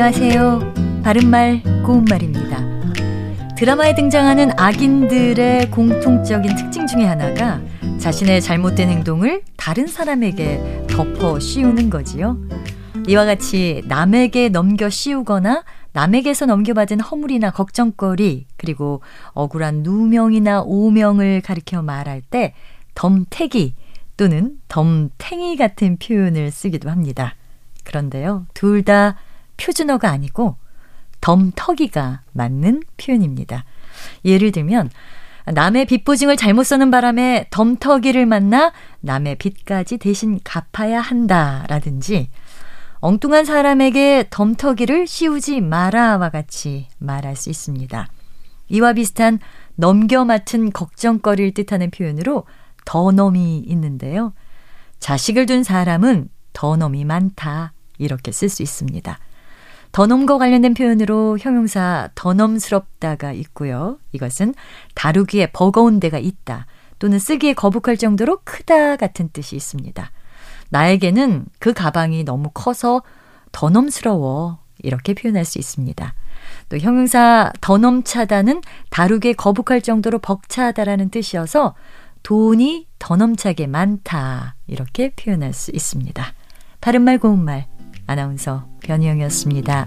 안녕하세요. 바른말 고운말입니다. 드라마에 등장하는 악인들의 공통적인 특징 중에 하나가 자신의 잘못된 행동을 다른 사람에게 덮어 씌우는 거지요. 이와 같이 남에게 넘겨 씌우거나 남에게서 넘겨받은 허물이나 걱정거리, 그리고 억울한 누명이나 오명을 가리켜 말할 때 덤태기 또는 덤탱이 같은 표현을 쓰기도 합니다. 그런데요, 둘 다 표준어가 아니고 덤터기가 맞는 표현입니다. 예를 들면, 남의 빚보증을 잘못 써는 바람에 덤터기를 만나 남의 빚까지 대신 갚아야 한다. 라든지, 엉뚱한 사람에게 덤터기를 씌우지 마라와 같이 말할 수 있습니다. 이와 비슷한 넘겨 맡은 걱정거리를 뜻하는 표현으로 더넘이 있는데요. 자식을 둔 사람은 더넘이 많다. 이렇게 쓸 수 있습니다. 더넘과 관련된 표현으로 형용사 더넘스럽다가 있고요. 이것은 다루기에 버거운 데가 있다 또는 쓰기에 거북할 정도로 크다 같은 뜻이 있습니다. 나에게는 그 가방이 너무 커서 더넘스러워 이렇게 표현할 수 있습니다. 또 형용사 더넘차다는 다루기에 거북할 정도로 벅차다라는 뜻이어서 돈이 더넘차게 많다 이렇게 표현할 수 있습니다. 바른말 고운말 아나운서 변희영이었습니다.